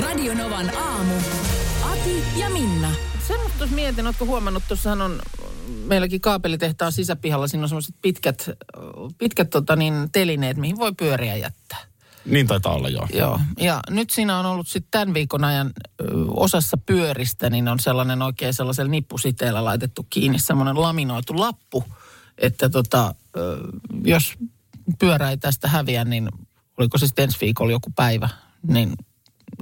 Radio Novan aamu. Ati ja Minna. Semmoista tuossa mietin, ootko huomannut, tuossahan on meilläkin kaapelitehtaan sisäpihalla, siinä on semmoiset pitkät, pitkät tota niin, telineet, mihin voi pyöriä jättää. Niin taitaa olla joo. Joo, ja nyt siinä on ollut sitten tämän viikon ajan ö, osassa pyöristä, niin on sellainen oikein sellaisella nippusiteellä laitettu kiinni semmoinen laminoitu lappu, että tota, ö, jos pyörä ei tästä häviä, niin oliko se sitten ensi viikolla joku päivä, niin,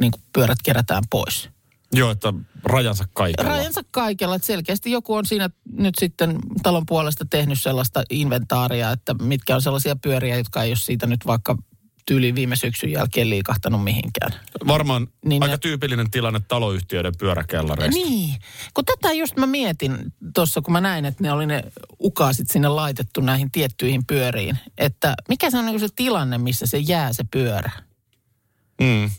niin kuin pyörät kerätään pois. Joo, että rajansa kaikella. Rajansa kaikella, että selkeästi joku on siinä nyt sitten talon puolesta tehnyt sellaista inventaaria, että mitkä on sellaisia pyöriä, jotka ei ole siitä nyt vaikka tyyliin viime syksyn jälkeen liikahtanut mihinkään. Varmaan niin aika ne- tyypillinen tilanne taloyhtiöiden pyöräkellareista. Niin, kun tätä just mä mietin tuossa, kun mä näin, että ne oli ne ukaasit sinne laitettu näihin tiettyihin pyöriin. Että mikä se on niin se tilanne, missä se jää se pyörä? Mm.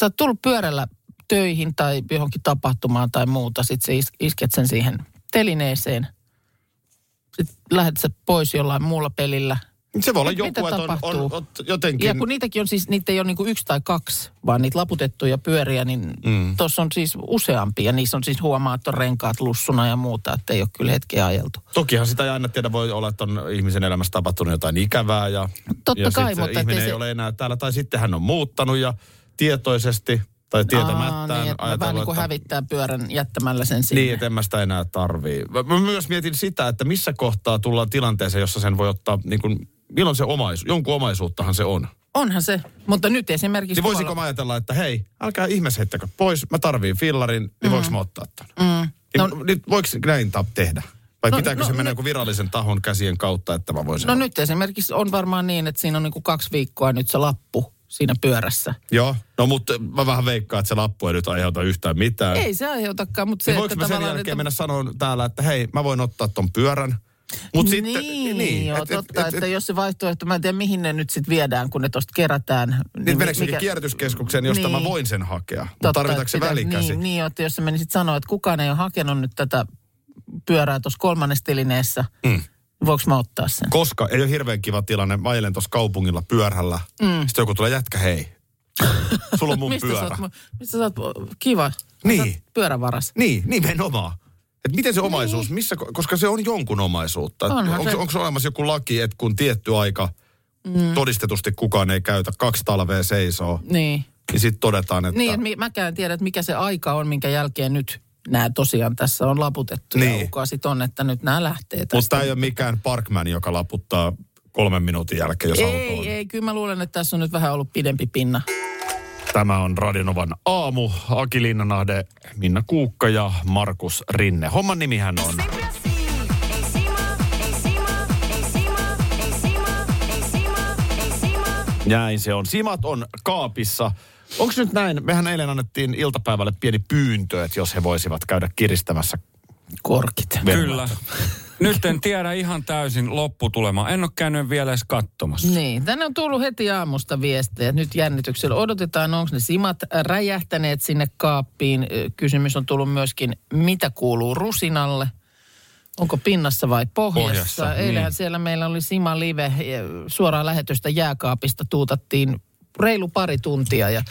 Sä oot tullut pyörällä töihin tai johonkin tapahtumaan tai muuta, sit sä is- isket sen siihen telineeseen. Sitten lähdet sä pois jollain muulla pelillä. Se voi olla joku, mitä että on, on, on jotenkin... Ja kun niitäkin on siis, niitä ei ole niinku yksi tai kaksi, vaan niitä laputettuja pyöriä, niin mm. tuossa on siis useampia. Niissä on siis huomaa, että on renkaat lussuna ja muuta, että ei ole kyllä hetkeä ajeltu. Tokihan sitä ei aina tiedä, voi olla, että on ihmisen elämässä tapahtunut jotain ikävää ja, Totta ja kai, mutta ihminen ei se- ole enää täällä. Tai sitten hän on muuttanut ja tietoisesti tai tietämättään Aa, niin, että vähän ajatellut, niin kuin että, hävittää pyörän jättämällä sen sinne. niin, että en mä sitä enää tarvii. Mä mä myös mietin sitä, että missä kohtaa tullaan tilanteeseen, jossa sen voi ottaa, niin kuin, milloin se omaisu, jonkun omaisuuttahan se on. Onhan se, mutta nyt esimerkiksi... Niin voisinko mä ajatella, että hei, älkää ihmeessä heittäkö pois, mä tarviin fillarin, niin mm. voiko mä ottaa ton? Mm. No, No, niin, voiko näin tehdä? Vai No, pitääkö no, se mennä joku virallisen tahon käsien kautta, että mä voisin no ottaa? nyt esimerkiksi on varmaan niin, että siinä on niin kuin kaksi viikkoa nyt se lappu siinä pyörässä. Joo, no mutta mä vähän veikkaan, että se lappu ei nyt aiheuta yhtään mitään. Ei se aiheutakaan, mutta se, niin että mä sen tavallaan... jälkeen että- mennä sanomaan täällä, että hei, mä voin ottaa ton pyörän. Mut niin, sitten, niin, joo, et- totta, et- että et- jos se vaihtoehto, mä en tiedä mihin ne nyt sitten viedään, kun ne tosta kerätään. Niin meneekö mikä... kierrätyskeskukseen, josta Niin. mä voin sen hakea? Mutta Totta, tarvitaanko se että välikäsi? Niin, niin että jos sä menisit sanoa, että kukaan ei ole hakenut nyt tätä pyörää tuossa kolmannessa telineessä, Mm. Voiko mä ottaa sen? Koska ei ole hirveän kiva tilanne. Mä ajelen tuossa kaupungilla pyörällä. Mm. Sitten joku tulee jätkä, hei. Sulla on mun mistä, pyörä. Sä oot, mistä sä oot, kiva, Niin. Sä pyörävaras. Niin, nimenomaan. Et miten se omaisuus, missä, koska se on jonkun omaisuutta. Onko, se. onko se olemassa joku laki, että kun tietty aika mm. todistetusti kukaan ei käytä, kaksi talvea seisoo, Niin, niin sitten todetaan, että... niin mäkään en tiedä, että mikä se aika on, minkä jälkeen nyt nämä tosiaan tässä on laputettu. Niin. Ja ukasit on, että nyt nämä lähtee tästä. Mutta tämä ei ole mikään Parkman, joka laputtaa kolmen minuutin jälkeen, jos auto on. ei, ei, kyllä mä luulen, että tässä on nyt vähän ollut pidempi pinna. Tämä on Radionovan aamu. Aki Linnanahde, Minna Kuukka ja Markus Rinne. Homman nimihän on... Näin se on. Simat on kaapissa. Onko nyt näin? Mehän eilen annettiin iltapäivälle pieni pyyntö, että jos he voisivat käydä kiristämässä Korkit. Kyllä. Nyt en tiedä ihan täysin lopputulemaa. En ole käynyt vielä edes katsomassa. Niin, tänne on tullut heti aamusta viestejä. Nyt jännityksellä odotetaan, onko ne simat räjähtäneet sinne kaappiin. Kysymys on tullut myöskin, mitä kuuluu rusinalle. Onko pinnassa vai pohjassa? Pohjassa, Eilähän niin. siellä meillä oli Sima Live, suoraan lähetystä jääkaapista tuutattiin reilu pari tuntia ja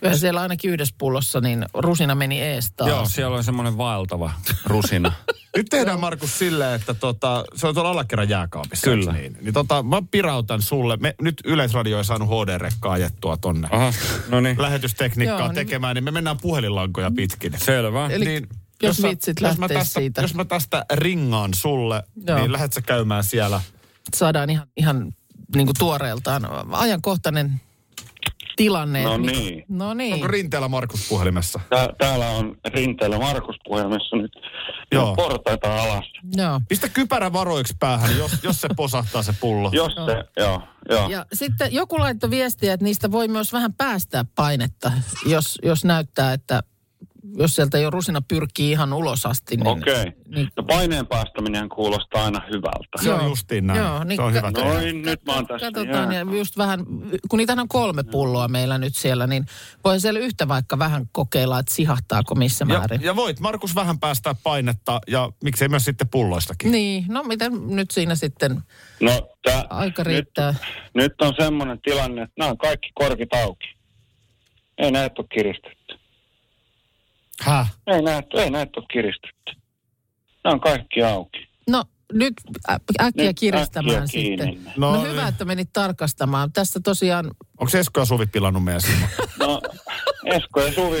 kyllä siellä ainakin yhdessä pullossa niin rusina meni ees taas. Joo, siellä on semmoinen vaeltava rusina. Nyt tehdään Markus silleen, että tota, se on tuolla alakerran jääkaapissa. Kyllä. Niin? niin tota, mä pirautan sulle. Me, nyt Yleisradio ei saanut HD-rekkaa ajettua tonne. Aha, no niin. Lähetystekniikkaa Joo, niin- tekemään, niin me mennään puhelinlankoja pitkin. Selvä. Eli niin, jos sä- vitsit jos mä, tästä, siitä. jos mä tästä ringaan sulle, Joo. niin lähdet sä käymään siellä. saadaan ihan, ihan niin kuin tuoreeltaan ajankohtainen tilanne. No että- niin. No niin. Onko Rinteellä Markus puhelimessa? Tää, täällä on rinteellä Markus puhelimessa nyt Joo. portaita alas. Joo. Pistä kypärä varoiksi päähän, jos, jos se posahtaa se pullo. Jos se, joo, joo. Ja sitten joku laittoi viestiä, että niistä voi myös vähän päästää painetta, jos, jos näyttää, että jos sieltä jo rusina pyrkii ihan ulos asti. Niin, Okei. Okay. Niin, No paineen päästäminen kuulostaa aina hyvältä. Se on Joo. justiin näin. Joo, niin se on ka- hyvä ka-. Noin, nyt mä oon tässä. Katsotaan, Jää. ja just vähän, kun niitä on kolme pulloa meillä nyt siellä, niin voi siellä yhtä vaikka vähän kokeilla, että sihahtaako missä Ja, määrin. ja voit Markus vähän päästää painetta ja miksei myös sitten pulloistakin. Niin, no miten nyt siinä sitten No, tää, aika nyt, riittää? nyt on semmoinen tilanne, että nämä on kaikki korkit auki. Ei näitä ole kiristetty. Häh? Ei näitä, ei näitä ole kiristetty. Nämä on kaikki auki. No nyt ä- äkkiä Nyt kiristämään äkkiä sitten. No, No no hyvä, niin. että menit tarkastamaan. Tässä tosiaan, Onko Esko ja Suvi pilannut meidän? No, Esko ja Suvi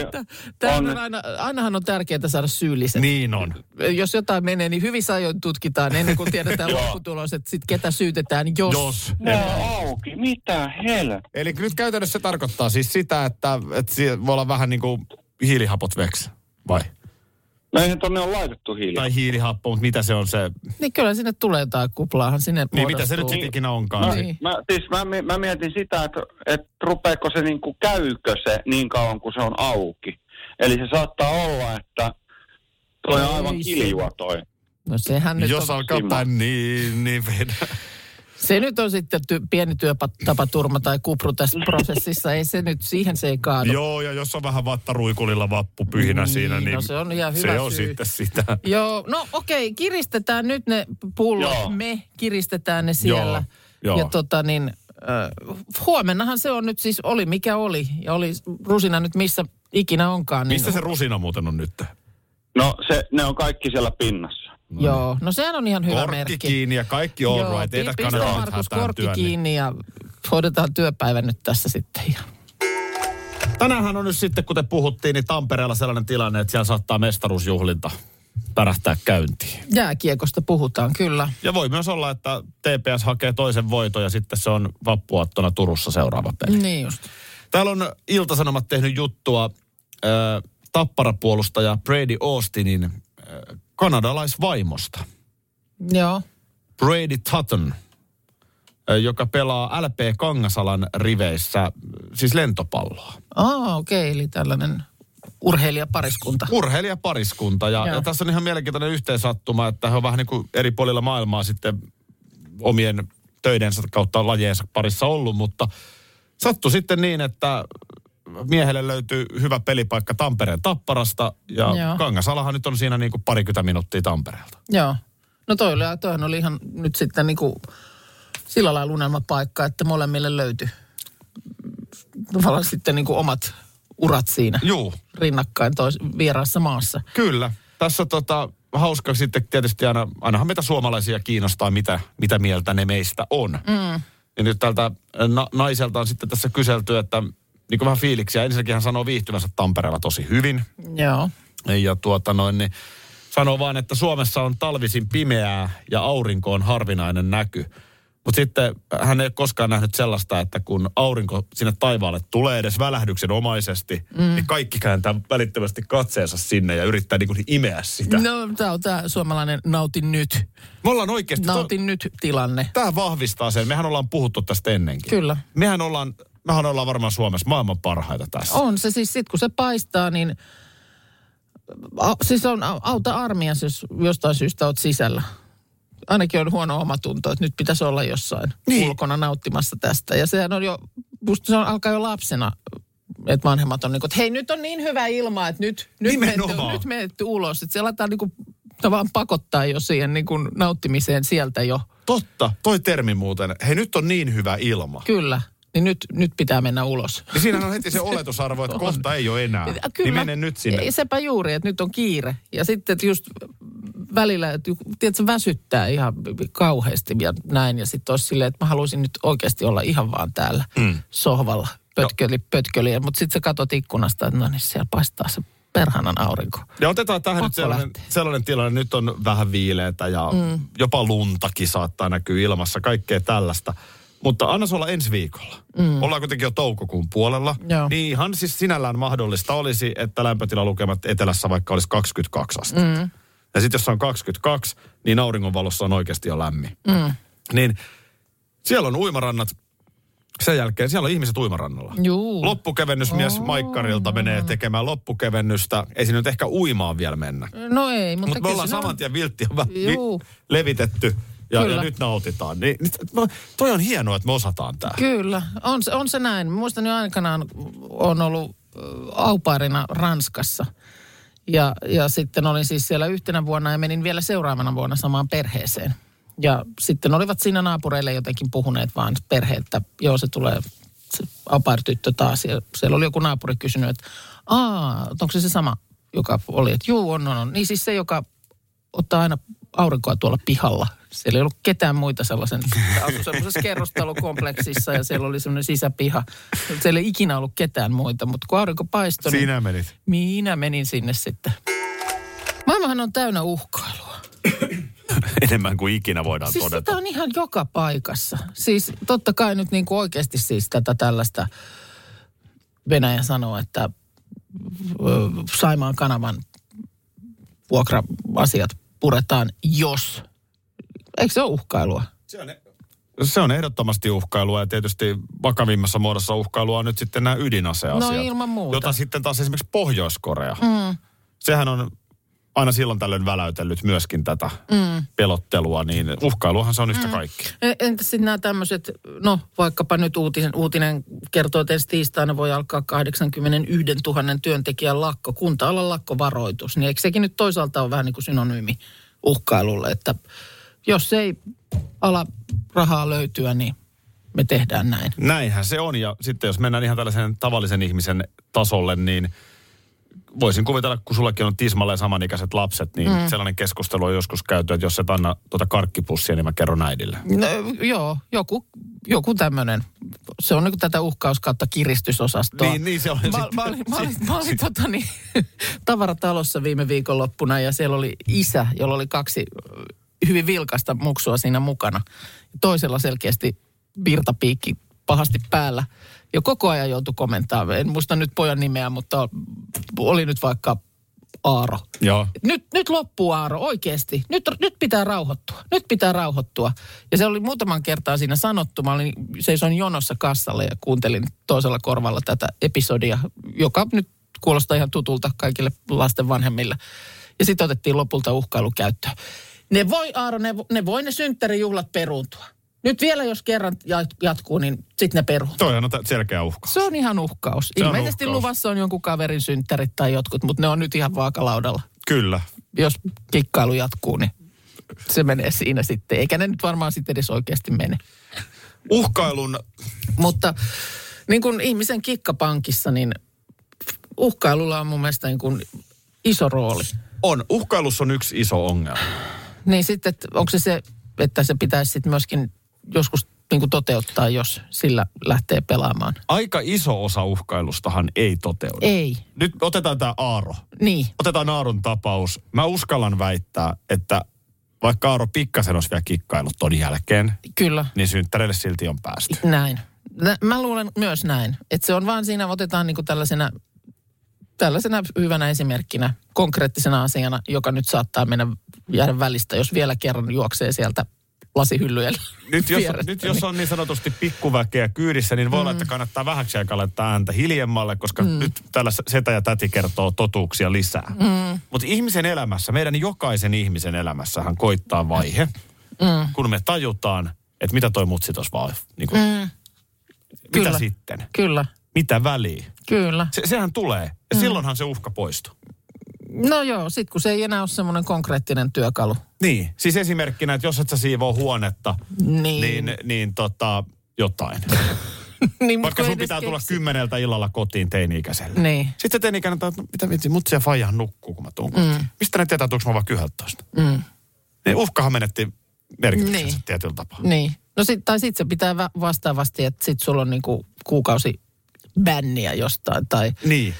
tämä on, on aina, ainahan on tärkeää saada syylliset. niin on. Jos jotain menee, niin hyvissä ajoin tutkitaan ennen kuin tiedetään lopputulos, että sit ketä syytetään, jos. Jos. ne on auki. Mitä hel? Eli nyt käytännössä se tarkoittaa siis sitä, että, että siellä voi olla vähän niin kuin hiilihapot veksi, vai? No eihän tonne on laitettu hiilaa. Tai hiilihappo, mutta mitä se on se, Niin kyllä sinne tulee jotain kuplaahan sinne niin mitä se nyt muodostuu. sitten ikinä onkaan. No, Niin. mä, siis mä, mä mietin sitä, että, että rupeeko se niinku, käykö se niin kauan kuin se on auki. Eli se saattaa olla, että toi on aivan kiljua toi. No sehän nyt Jos on, alkaa Simo. niin, niin vedä. Se nyt on sitten ty, pieni työtapaturma tai kupru tässä prosessissa. Ei se nyt, siihen se ei kaadu. Joo, ja jos on vähän vattaruikulilla vappupyhinä Niin, siinä, niin no se on ihan hyvä se on syy. sitten sitä. Joo, no okei, kiristetään nyt ne pullot. Joo. Me kiristetään ne siellä. Joo, joo. Ja tota niin, äh, huomennahan se on nyt siis, oli mikä oli. Ja oli rusina nyt missä ikinä onkaan. Niin, Missä se rusina muuten on nyt? No se, ne on kaikki siellä pinnassa. Joo, no sehän on ihan hyvä Korkki merkki. kiinni ja kaikki all Joo, right. Ei tässä pistä kannata Markus korkki työn, niin- kiinni ja hoidetaan työpäivä nyt tässä sitten. Ja. Tänäänhän on nyt sitten, kuten puhuttiin, niin Tampereella sellainen tilanne, että siellä saattaa mestaruusjuhlinta pärähtää käyntiin. Jääkiekosta puhutaan, kyllä. Ja voi myös olla, että TPS hakee toisen voiton ja sitten se on vappuaattona Turussa seuraava peli. Niin just. Täällä on Iltasanomat tehnyt juttua äh, tapparapuolustaja Brady Austinin äh, kanadalaisvaimosta. Joo. Brady Tutton, äh, joka pelaa LP Kangasalan riveissä, äh, siis lentopalloa. Ah, okei, okay, eli tällainen urheilijapariskunta. Urheilijapariskunta. Ja, Joo. ja tässä on ihan mielenkiintoinen yhteensattuma, että he on vähän niin kuin eri puolilla maailmaa sitten omien töidensä kautta lajeensa parissa ollut, mutta sattui sitten niin, että miehelle löytyy hyvä pelipaikka Tampereen Tapparasta ja Joo. Kangasalahan nyt on siinä niin kuin parikymmentä minuuttia Tampereelta. Joo. No toi oli, toihan oli ihan nyt sitten niinku sillä lailla unelmapaikka, että molemmille löytyi tavallaan sitten niinku omat urat siinä Juu, rinnakkain tois, vieraassa maassa. kyllä. Tässä tota, hauska sitten tietysti aina, ainahan meitä suomalaisia kiinnostaa, mitä, mitä mieltä ne meistä on. Mm. Ja nyt tältä na- naiselta on sitten tässä kyselty, että niin kuin vähän fiiliksiä. Ensinnäkin hän sanoo viihtyvänsä Tampereella tosi hyvin. Joo. Ja tuota noin, niin sanoo vaan, että Suomessa on talvisin pimeää ja aurinko on harvinainen näky. Mutta sitten hän ei ole koskaan nähnyt sellaista, että kun aurinko sinne taivaalle tulee edes välähdyksenomaisesti, mm. niin kaikki kääntää välittömästi katseensa sinne ja yrittää niin kuin imeä sitä. No. Tämä on tämä suomalainen nautin nyt, Me ollaan oikeasti... nautin nyt tilanne. Tämä vahvistaa sen. Mehän ollaan puhuttu tästä ennenkin. Kyllä. Mehän ollaan, mehän ollaan varmaan Suomessa maailman parhaita tässä. On se siis, sit kun se paistaa, niin a, siis on au- auta armias, jos jostain syystä olet sisällä. Ainakin on huono omatunto, että nyt pitäisi olla jossain Niin. ulkona nauttimassa tästä. Ja sehän on jo, musta se on, alkaa jo lapsena, että vanhemmat on niin kuin, että hei nyt on niin hyvä ilma, että nyt, nyt, Nimenomaan. nyt menette ulos. Että se aletaan niin kuin, tavallaan pakottaa jo siihen niin kuin nauttimiseen sieltä jo. Totta, toi termi muuten. Hei, nyt on niin hyvä ilma. Kyllä, niin nyt, nyt pitää mennä ulos. Niin siinähän on heti se oletusarvo, että kohta ei ole enää. Ja Niin mene nyt sinne. Sepä juuri, että nyt on kiire. Ja sitten että just välillä, että tiedätkö, väsyttää ihan kauheasti ja näin. Ja sitten olisi silleen, että mä haluaisin nyt oikeasti olla ihan vaan täällä mm. sohvalla. Pötköli, pötköli. Mutta sitten sä katot ikkunasta, että no niin, siellä paistaa se perhanan aurinko. Ja otetaan tähän Pakko nyt sellainen, lähteä. sellainen tilanne, nyt on vähän viileätä ja mm. jopa luntakin saattaa näkyä ilmassa, kaikkea tällaista. Mutta anna se olla ensi viikolla. Mm. Ollaan kuitenkin jo toukokuun puolella. Joo. Niin ihan siis sinällään mahdollista olisi, että lämpötilalukemat etelässä vaikka olisi 22 astetta. Mm. Ja sitten jos on 22, niin auringonvalossa on oikeasti jo lämmin. Mm. Niin siellä on uimarannat. Sen jälkeen siellä on ihmiset uimarannalla. Juu. Loppukevennysmies Maikkarilta menee tekemään loppukevennystä. Ei siinä nyt ehkä uimaan vielä mennä. No ei, mutta, Mutta me ollaan saman tien viltti on vähän vi- Juu. levitetty ja, ja nyt nautitaan. Niin, toi on hienoa, että me osataan tää. Kyllä, on, se- on se näin. Muistan jo aikanaan, on ollut aupairina Ranskassa. Ja, ja sitten olin siis siellä yhtenä vuonna ja menin vielä seuraavana vuonna samaan perheeseen. Ja sitten olivat siinä naapureille jotenkin puhuneet vaan perhe, että joo se tulee se aupair-tyttö taas. Ja siellä oli joku naapuri kysynyt, että aa, onko se se sama, joka oli, että juu on, on, on. Niin siis se, joka ottaa aina aurinkoa tuolla pihalla. Siellä ei ollut ketään muita sellaisen, asui sellaisessa kerrostalokompleksissa ja siellä oli semmoinen sisäpiha. Siellä ei ikinä ollut ketään muita, mutta kun aurinko paistoi, niin Siinä menit. minä menin sinne sitten. Maailmahan on täynnä uhkailua. Enemmän kuin ikinä voidaan Siis todeta. sitä on ihan joka paikassa. Siis totta kai nyt niin kuin oikeasti siis tätä tällaista Venäjä sanoo, että Saimaan kanavan vuokra-asiat puretaan, jos. Eikö se ole uhkailua? Se on ehdottomasti uhkailua ja tietysti vakavimmassa muodossa uhkailua on nyt sitten nämä ydinaseasiat. No ilman muuta. Jota sitten taas esimerkiksi Pohjois-Korea. Mm. Sehän on aina silloin tällöin väläytellyt myöskin tätä mm. pelottelua, niin uhkailuhan se on yhtä mm. kaikki. E- Entä sitten nämä tämmöiset, no vaikkapa nyt uutinen, uutinen kertoo, että ensi tiistaina voi alkaa 81 000 työntekijän lakko, kunta-alan lakkovaroitus. Niin eikö sekin nyt toisaalta ole vähän niin kuin synonyymi uhkailulle, että jos ei ala rahaa löytyä, niin me tehdään näin. Näinhän se on ja sitten jos mennään ihan tällaisen tavallisen ihmisen tasolle, niin voisin kuvitella, kun sullekin on tismalleen samanikäiset lapset, niin mm. sellainen keskustelu on joskus käyty, että jos et anna tuota karkkipussia, niin mä kerron äidille. No, joo, joku, joku tämmöinen. Se on niin tätä uhkaus kautta kiristysosastoa. Niin, niin se on Mä, mä olin, mä olin, mä olin tota niin, tavaratalossa viime viikonloppuna ja siellä oli isä, jolla oli kaksi hyvin vilkasta muksua siinä mukana. Toisella selkeästi virtapiikki pahasti päällä. Ja koko ajan joutui kommenttaamaan. En muista nyt pojan nimeä, mutta oli nyt vaikka Aaro. Joo. Nyt, nyt loppuu Aaro, oikeasti. Nyt, nyt pitää rauhoittua. Nyt pitää rauhoittua. Ja se oli muutaman kertaa siinä sanottu. Mä olin, seisoin jonossa kassalle ja kuuntelin toisella korvalla tätä episodia, joka nyt kuulostaa ihan tutulta kaikille lasten vanhemmille. Ja sitten otettiin lopulta uhkailu käyttöön. Ne voi, Aaro, ne, ne voi ne synttärijuhlat peruuntua. Nyt vielä jos kerran jat- jatkuu, niin sitten ne peruuntuu. Toihan on selkeä uhka. Se on ihan uhkaus. Se on Ilmeisesti uhkaus. luvassa on jonkun kaverin synttärit tai jotkut, mutta ne on nyt ihan vaakalaudalla Kyllä. jos kikkailu jatkuu, niin se menee siinä sitten. Eikä ne nyt varmaan sitten edes oikeasti mene. Uhkailun, Mutta niin kuin ihmisen kikkapankissa, niin uhkailulla on mun mielestä niin kuin iso rooli. on, uhkailussa on yksi iso ongelma. Niin sitten, että onko se se, että se pitäisi sitten myöskin joskus niin kuin toteuttaa, jos sillä lähtee pelaamaan? Aika iso osa uhkailustahan ei toteudu. Ei. Nyt otetaan tämä Aaro. Niin. Otetaan Aaron tapaus. Mä uskallan väittää, että vaikka Aaro pikkasen olisi vielä kikkailut ton jälkeen, Kyllä. niin synttäreille silti on päästy. Näin. Nä- Mä luulen myös näin. Että se on vaan siinä, otetaan niinku tällaisena, tällaisena hyvänä esimerkkinä, konkreettisena asiana, joka nyt saattaa mennä jäädä välistä, jos vielä kerran juoksee sieltä lasihyllyjen Nyt jos, vierestä, nyt jos niin- on niin sanotusti pikkuväkeä kyydissä, niin voi olla, että kannattaa vähäksi aikaa laittaa ääntä hiljemmalle, koska mm. nyt tällä setä ja täti kertoo totuuksia lisää. Mm. Mutta ihmisen elämässä, meidän jokaisen ihmisen elämässähän koittaa vaihe, mm. kun me tajutaan, että mitä toi mutsi tuossa vaan, niin kuin, mm. mitä Kyllä. sitten? Kyllä, Mitä väliä? kyllä. Se, sehän tulee, ja mm. silloinhan se uhka poistuu. No joo, sit kun se ei enää ole semmoinen konkreettinen työkalu. Niin, siis esimerkkinä, että jos et sä siivoo huonetta, Niin. niin, niin tota, jotain. niin Vaikka sun pitää edes tulla keksi. kymmeneltä illalla kotiin teini-ikäiselle. Niin. Sitten se teini-ikäinen, että no, mitä vitsi, mut siellä faijahan nukkuu, kun mä tuun mm. Mistä ne tietää, tuunko mä vaikka 11? Mm. Niin uhkahan menetti merkityksensä Niin. tietyllä tapaa. Niin. No sit, tai sitten se pitää va- vastaavasti, että sit sulla on niinku kuukausi bänniä jostain tai Niin.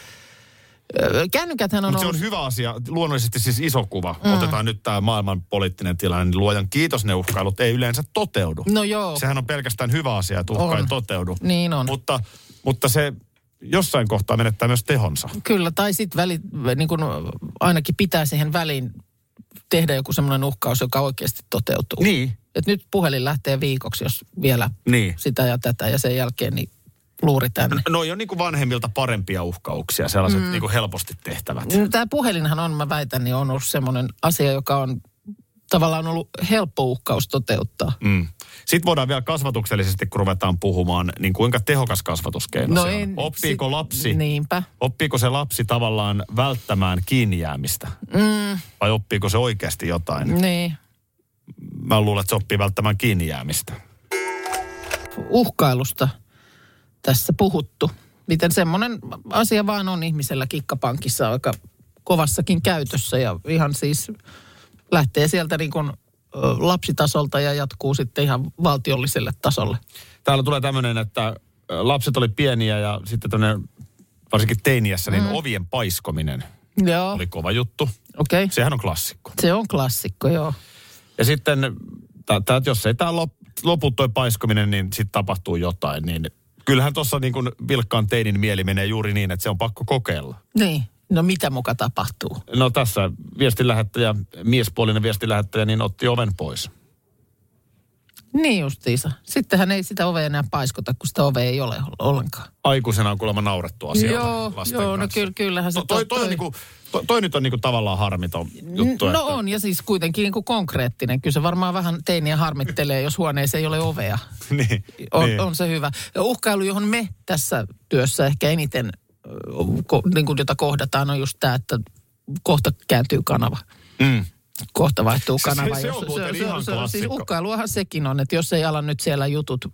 Kännykäthän on Mutta se ollut... on hyvä asia. Luonnollisesti siis iso kuva. Mm. Otetaan nyt tämä maailman poliittinen tilanne, niin luojan kiitos ne uhkailut ei yleensä toteudu. No joo. Sehän on pelkästään hyvä asia, että uhka On. ei toteudu. Niin on. Mutta, mutta se jossain kohtaa menettää myös tehonsa. Kyllä, tai sitten väli, niin kun ainakin pitää siihen väliin tehdä joku semmoinen uhkaus, joka oikeasti toteutuu. Niin. Et nyt puhelin lähtee viikoksi, jos vielä Niin. sitä ja tätä, ja sen jälkeen niin luuri tänne. No on niin kuin vanhemmilta parempia uhkauksia, sellaiset mm. niin kuin helposti tehtävät. Tämä puhelinhan on, mä väitän, niin on ollut semmoinen asia, joka on tavallaan ollut helppo uhkaus toteuttaa. Mm. Sitten voidaan vielä kasvatuksellisesti, kun ruvetaan puhumaan, niin kuinka tehokas kasvatuskeino se on. Oppiiko sit- lapsi, Niinpä. oppiiko se lapsi tavallaan välttämään kiinni jäämistä? Mm. Vai oppiiko se oikeasti jotain? Niin. Mä luulen, että se oppii välttämään kiinni jäämistä. Uhkailusta tässä puhuttu. Miten semmoinen asia vaan on ihmisellä kikkapankissa aika kovassakin käytössä ja ihan siis lähtee sieltä niin kuin lapsitasolta ja jatkuu sitten ihan valtiolliselle tasolle. Täällä tulee tämmöinen, että lapset oli pieniä ja sitten tämmöinen, varsinkin teiniässä, niin mm. ovien paiskominen Joo, oli kova juttu. okei. Okay. Sehän on klassikko. Se on klassikko, joo. Ja sitten, tää, tää, jos ei tämä lop, lopu toi paiskominen, niin sitten tapahtuu jotain. Niin kyllähän tuossa niin kuin vilkkaan teinin mieli menee juuri niin, että se on pakko kokeilla. Niin. No mitä muka tapahtuu? No tässä viestinlähettäjä, miespuolinen viestinlähettäjä, niin otti oven pois. Niin justiisa. Sittenhän ei sitä ovea enää paiskota, kun sitä ovea ei ole ollenkaan. Aikuisena on kuulemma naurettu asioita Joo, joo no kyllä, kyllähän se To, toi, toi, on niinku, toi, toi nyt on niinku tavallaan harmiton juttu. No että, on, ja siis kuitenkin niin kuin konkreettinen. Kyllä se varmaan vähän teiniä harmittelee, jos huoneessa ei ole ovea. niin, On, niin. on se hyvä. Ja uhkailu, johon me tässä työssä ehkä eniten, ko, niin kuin jota kohdataan, on just tämä, että kohta kääntyy kanava. Mm. Kohta vaihtuu Se- se- kanava. se on Jos- muuten se, ihan se, siis uhkailuahan sekin on, että jos ei ala nyt siellä jutut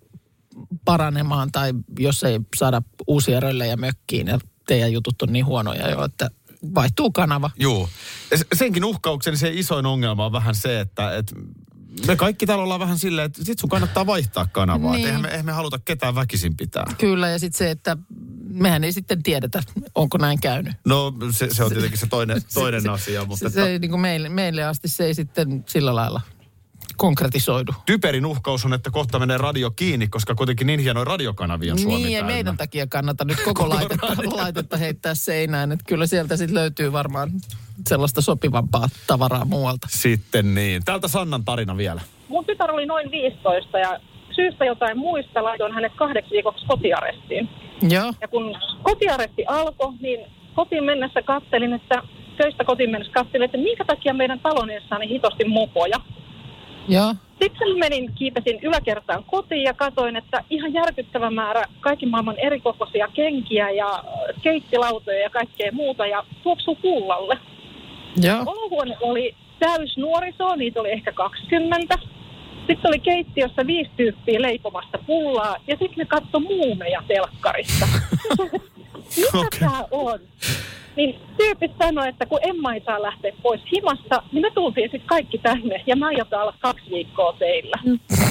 paranemaan tai jos ei saada uusia röllejä mökkiin ja teidän jutut on niin huonoja jo, että vaihtuu kanava. Joo. Se- Senkin uhkauksen se isoin ongelma on vähän se, että, että me kaikki täällä ollaan vähän silleen, että sit sun kannattaa vaihtaa kanavaa. Niin. Niin. Eihän, me, eihän me haluta ketään väkisin pitää. Kyllä, ja sitten se, että mehän ei sitten tiedetä, onko näin käynyt. No se, se on tietenkin se toinen, toinen asia, mutta Se, se ei, niin kuin meille, meille asti se ei sitten sillä lailla konkretisoidu. typerin uhkaus on, että kohta menee radio kiinni, koska kuitenkin niin hienoja radiokanavia on Suomi Niin, ei meidän takia kannata nyt koko laitetta, laitetta heittää seinään. Että kyllä sieltä sitten löytyy varmaan sellaista sopivampaa tavaraa muualta. Sitten niin. Täältä Sannan tarina vielä. Mun tytär oli noin 15 ja syystä jotain muista laitoin hänet kahdeksi viikoksi kotiarestiin. Joo, Ja kun kotiaresti alkoi, niin kotiin mennessä kattelin, että töistä kotiin mennessä katselin, että minkä takia meidän talon edessä on niin hitosti mopoja. joo. Sitten menin, kiipesin yläkertaan kotiin ja katsoin, että ihan järkyttävä määrä kaiken maailman erikokoisia kenkiä ja keittilautoja ja kaikkea muuta ja tuoksuu kuullalle. Joo, Olohuone oli täys nuorisoa, niitä oli ehkä 20. Sitten oli keittiössä viisi tyyppiä leipomassa pullaa ja sitten ne katsoi muumeja telkkarista. Mitä Okei. tämä on? Niin tyypit sanoi, että kun Emma ei saa lähteä pois himasta, niin me tultiin sitten kaikki tänne ja mä aiotaan olla kaksi viikkoa teillä.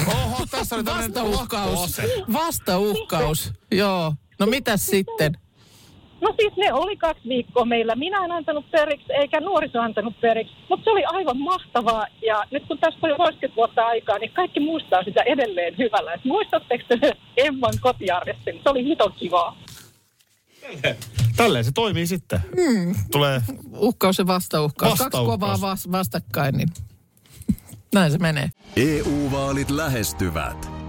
Oho, tässä oli tämmöinen vastauhkaus. Vastauhkaus, joo. No mitäs sitten? No siis ne oli kaksi viikkoa meillä. Minä en antanut periksi, eikä nuoriso antanut periksi. Mutta se oli aivan mahtavaa. Ja nyt kun tästä on jo 30 vuotta aikaa, niin kaikki muistaa sitä edelleen hyvällä. Et muistatteko te Emman kotiarrestin? Se oli hito kivaa. Tälleen se toimii sitten. Mm. Tulee, Uhkaus ja vastauhkaus. Kaksi Vastauhkaus. kovaa vas- vastakkain, niin näin se menee. EU-vaalit lähestyvät.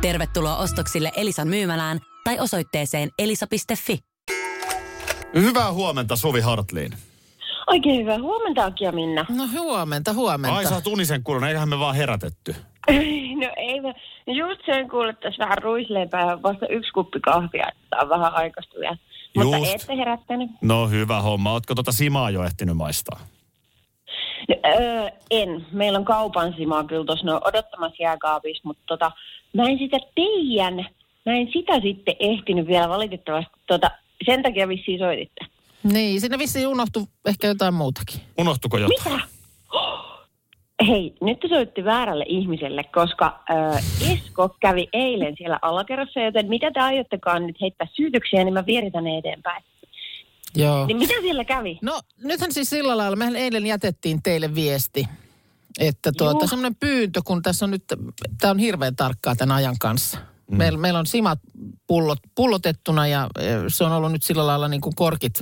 Tervetuloa ostoksille Elisan myymälään tai osoitteeseen elisa.fi. Hyvää huomenta Suvi Hartliin. Oikein hyvää huomenta, Aki ja Minna. No huomenta, huomenta. Ai sä oot unisen kuulunut, eiköhän me vaan herätetty. No ei me, no just sen kuule, että tässä vähän ruisleipää ja vasta yksi kuppi kahvia, että on vähän aikaista vielä. Mutta Just. ette herättänyt. No hyvä homma. Ootko tota Simaa jo ehtinyt maistaa? No, öö, en. Meillä on kaupan simaa kyllä tuossa no, odottamassa jääkaapissa, mutta tota, mä en sitä tiedän. Mä en sitä sitten ehtinyt vielä valitettavasti. Tota, sen takia vissiin soititte. Niin, siinä vissiin unohtui ehkä jotain muutakin. Unohtuko jotain? Mitä? Hei, nyt te soitti väärälle ihmiselle, koska äh, Esko kävi eilen siellä alakerrassa, joten mitä te aiottekaan nyt heittää syytyksiä, niin mä vieritän ne eteenpäin. Joo. Niin mitä siellä kävi? No nythän siis sillä lailla, mehän eilen jätettiin teille viesti, että tuota, Joo. semmoinen pyyntö, kun tässä on nyt, tämä on hirveän tarkkaa tämän ajan kanssa. Mm. Meillä, meillä on simat pullot, pullotettuna ja eh, se on ollut nyt sillä lailla niin kuin korkit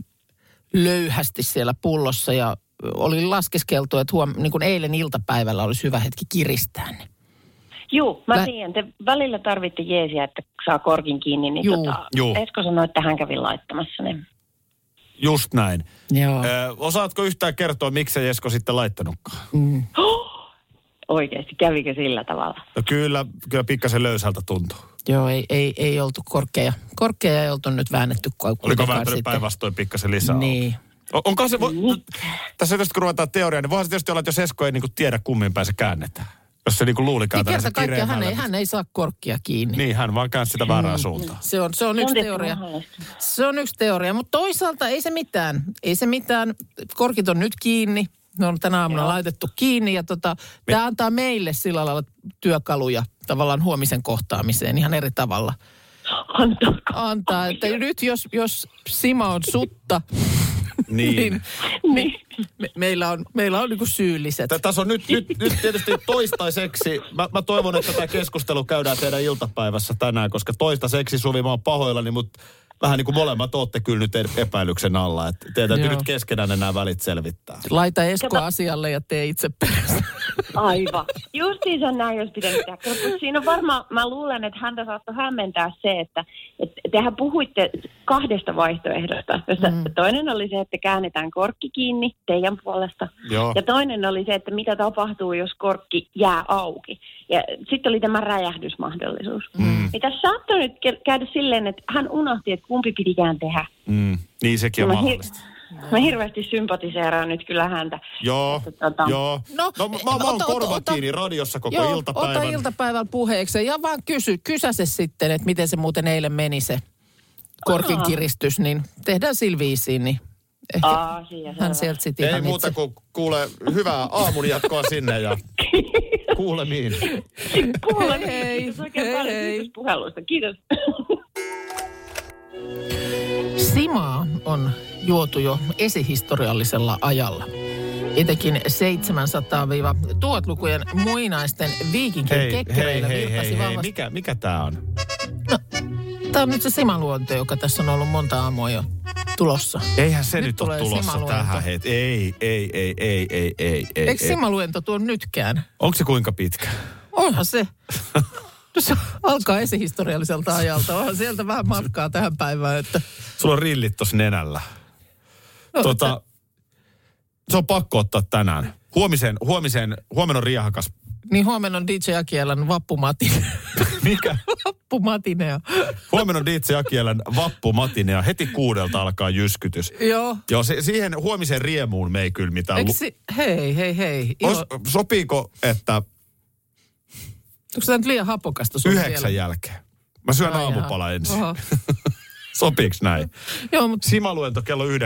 löyhästi siellä pullossa ja oli laskeskeltu, että huom, niin kuin eilen iltapäivällä olisi hyvä hetki kiristää ne. Juu, mä Lä- tiedän. Te välillä tarvitte jeesiä, että saa korkin kiinni. Niin Juu. tota, Juu. Esko sanoi, että hän kävi laittamassa ne. Just näin. Joo. Ö, osaatko yhtään kertoa, miksi ei Esko sitten laittanutkaan? Mm. Oikeasti, kävikö sillä tavalla? No kyllä, kyllä pikkasen löysältä tuntuu. Joo, ei, ei, ei oltu korkea. Korkea ei oltu nyt väännetty ko- Oliko vääntänyt päinvastoin pikkasen lisää? Niin. On- Onko se, vo, tässä tietysti kun ruvetaan teoriaa, niin voihan se tietysti olla, että jos Esko ei niinku tiedä kummin päin se käännetään. Jos se niinku luulikaan Niin kerta tällaisen kaikkiaan hän ei, hän ei saa korkkia kiinni. Niin, hän vaan käänsi sitä väärään suuntaan. Se on, se on yksi teoria. Se on yksi teoria, mutta toisaalta ei se mitään. Ei se mitään. Korkit on nyt kiinni. Ne on tänä aamuna Joo. laitettu kiinni ja tota, tämä antaa meille sillä lailla työkaluja tavallaan huomisen kohtaamiseen ihan eri tavalla. Antaako? Antaa, että nyt jos, jos Sima on sutta, Niin. niin, niin me, meillä on, meillä on niinku syylliset. Tä- Tässä on nyt, nyt, nyt tietysti toistaiseksi, mä, mä toivon, että tämä keskustelu käydään teidän iltapäivässä tänään, koska toistaiseksi Suvi, mä oon pahoillani, mutta vähän niin kuin molemmat ootte kyllä nyt e- epäilyksen alla. Että te täytyy Joo. nyt keskenään nämä välit selvittää. Laita Esko Kato. asialle ja tee itse perässä. Aivan. Justiinsa näin, jos pitäisi tehdä. Kun Siinä on varmaan, mä luulen, että häntä saattoi hämmentää se, että, että tehän puhuitte kahdesta vaihtoehdosta. Jossa mm. Toinen oli se, että käännetään korkki kiinni teidän puolesta. Joo. Ja toinen oli se, että mitä tapahtuu, jos korkki jää auki. Ja sitten oli tämä räjähdysmahdollisuus. Mm. Ja tässä saattoi nyt käydä silleen, että hän unohti, että kumpi pitikään tehdä. Mm, niin sekin on mahdollista. mä hirveästi sympatiseeraan nyt kyllä häntä. Joo, Että tota- joo. No, No, mä, mä oon korva ota- kiinni radiossa koko Joo, iltapäivän. ota iltapäivän puheeksi ja vaan kysy, kysä se sitten, että miten se muuten eilen meni se korkin kiristys, niin tehdään silviisiin, niin ehkä Asia, hän sieltä sitten Ei muuta itse. kuin kuule hyvää aamun jatkoa sinne ja kuulemiin. Kuule, Hei, kiitos oikein paljon. hei. Kiitos puhelusta. Kiitos. Simaa on juotu jo esihistoriallisella ajalla. Etenkin 700-1000-lukujen muinaisten viikinkien Hei, hei, kekkereillä hei, hei, hei. vahvasti. Mikä, mikä tää on? Tämä on nyt se simaluonto, joka tässä on ollut monta aamua jo tulossa. Eihän se Nyt nyt, ole tulossa simaluento. tähän heti. Ei, ei, ei, ei, ei, ei, ei. Eikö ei. simaluento tuo nytkään? Onko se kuinka pitkä? Onhan se. No se alkaa esihistorialliselta ajalta. Onhan sieltä vähän matkaa tähän päivään, että... Sulla on rillit tossa nenällä. No, tota, se on pakko ottaa tänään. Huomiseen, huomiseen, huomenna on riehakas. Niin huomenna on DJ Akielän vappumatine. Mikä? vappumatinea. Huomenna on DJ Akielän vappumatine ja heti kuudelta alkaa jyskytys. Joo. Joo, se, siihen huomiseen riemuun me ei kyllä mitään... Eikö Lu- si- hei, hei, hei. Os, sopiiko, että Onko tämä nyt liian hapokasta sun yhdeksän vielä? jälkeen? Mä syön Ai aamupala jaha. ensin. Oho. Näin? Joo, mutta Simaluento kello 9.05.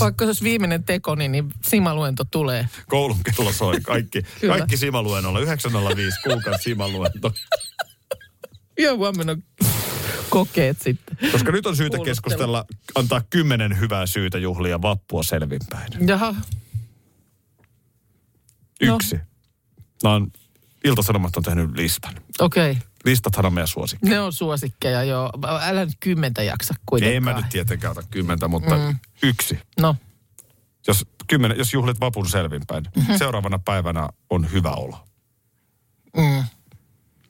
vaikka se olisi viimeinen tekoni, niin simaluento tulee. Koulun kello soi. Kaikki, kaikki simaluennolla. 9.05 kuukausi simaluento. Joo, huomenna kokeet sitten. Koska nyt on syytä keskustella, antaa kymmenen hyvää syytä juhlia vappua selvinpäin. Jaha, Yksi. No. on, Ilta-Sanomat on tehnyt listan. okei. Okay. Listathan on meidän suosikki. Ne on suosikkeja, joo. Älä nyt kymmentä jaksa kuitenkaan. Ei mä nyt tietenkään ota kymmentä, mutta mm. yksi. No, Jos kymmenen, jos juhlit vapun selvinpäin, mm-hmm. seuraavana päivänä on hyvä olo. Mm.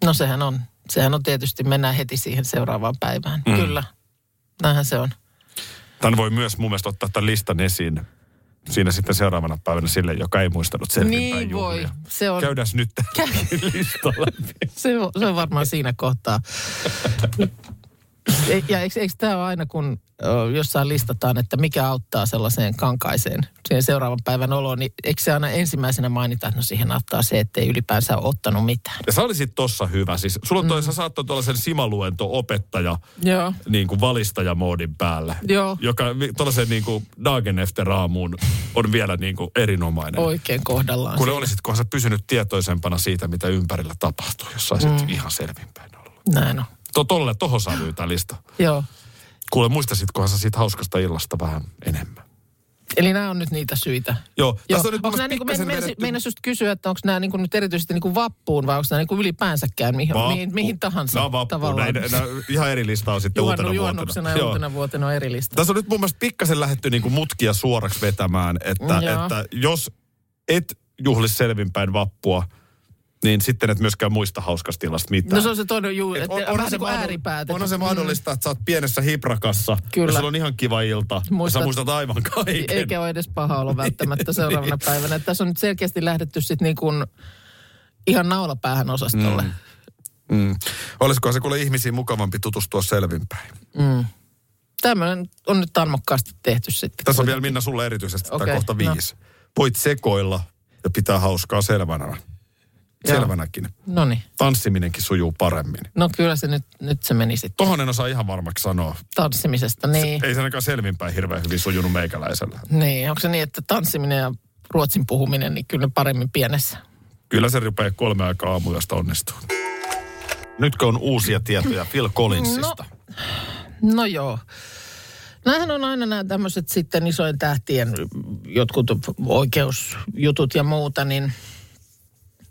No sehän on. Sehän on tietysti, mennään heti siihen seuraavaan päivään. Mm. Kyllä. Näinhän se on. Tän voi myös mun mielestä ottaa tämän listan esiin siinä sitten seuraavana päivänä sille, joka ei muistanut selvinpäin Niin voi. juhlia. Se on, Käydään nyt lista läpi. se, on, se on varmaan siinä kohtaa. E- Ja eikö, eikö tämä ole aina, kun jossain listataan, että mikä auttaa sellaiseen kankaiseen siihen seuraavan päivän oloon, niin eikö se aina ensimmäisenä mainita, että no siihen auttaa se, että ei ylipäänsä ole ottanut mitään. Ja sä olisit tossa hyvä. Siis sulla on toi, mm. sä saattoi tuollaisen simaluento-opettaja, Joo. niin kuin valistajamoodin päällä. Joo. Joka tuollaisen niin kuin Dagen efter aamuun on vielä niin kuin erinomainen. Oikein kohdallaan. Kun siinä. olisitkohan sä pysynyt tietoisempana siitä, mitä ympärillä tapahtuu, jos saisit mm. ihan selvinpäin olla. Näin on. To, tolle, tohon saa tämä lista. Joo. Kuule, muistasitkohan sä siitä hauskasta illasta vähän enemmän? Eli nämä on nyt niitä syitä. Joo, Joo. tässä on nyt Onko nämä, niin kuin, pikkasen meinas, vedetty- meinas just kysyä, että onko nämä niin kuin nyt erityisesti niin kuin vappuun vai onko nämä niin kuin ylipäänsäkään mihin, Vappu. mihin, mihin tahansa Nämä on vappu. tavallaan. Näin, näin, ihan eri lista on sitten Juhannu, uutena juhannuksena vuotena. ja uutena vuotena on eri lista. Tässä on nyt mun mielestä pikkasen lähdetty niinku mutkia suoraksi vetämään, että, Joo. että jos et juhli selvinpäin vappua, niin sitten et myöskään muista hauskasta illasta mitään. No se on se toinen juu, Et että on, on, se niin ääripäät. onhan se mahdollista, että sä oot pienessä hiprakassa Kyllä. ja sulla on ihan kiva ilta ja Muistat- sä muistat aivan kaiken. Eikä ole edes paha olo välttämättä seuraavana päivänä. Että tässä on nyt selkeästi lähdetty sitten niin kuin ihan naulapäähän osastolle. Mm. Mm. Olisikohan se kuule ihmisiin mukavampi tutustua selvinpäin? Mm. Tämmöinen on nyt tarmokkaasti tehty sitten. Tässä on vielä Minna sulle erityisesti okay, tämä kohta no. viisi. Voit sekoilla ja pitää hauskaa selvänä. Selvänäkin. No niin. Tanssiminenkin sujuu paremmin. No kyllä se nyt, nyt se meni sitten Tohon en osaa ihan varmaksi sanoa. tanssimisesta. Niin. Ei se ainakaan selvinpäin hirveän hyvin sujunut meikäläisellä. niin. Onko se niin, että tanssiminen ja ruotsin puhuminen, niin kyllä ne paremmin pienessä. Kyllä se rupeaa kolme aikaa aamuyöstä onnistuu. Nytkö on uusia tietoja Phil Collinsista? No, no joo. Nämähän on aina nämä tämmöiset sitten isojen tähtien jotkut oikeusjutut ja muuta, niin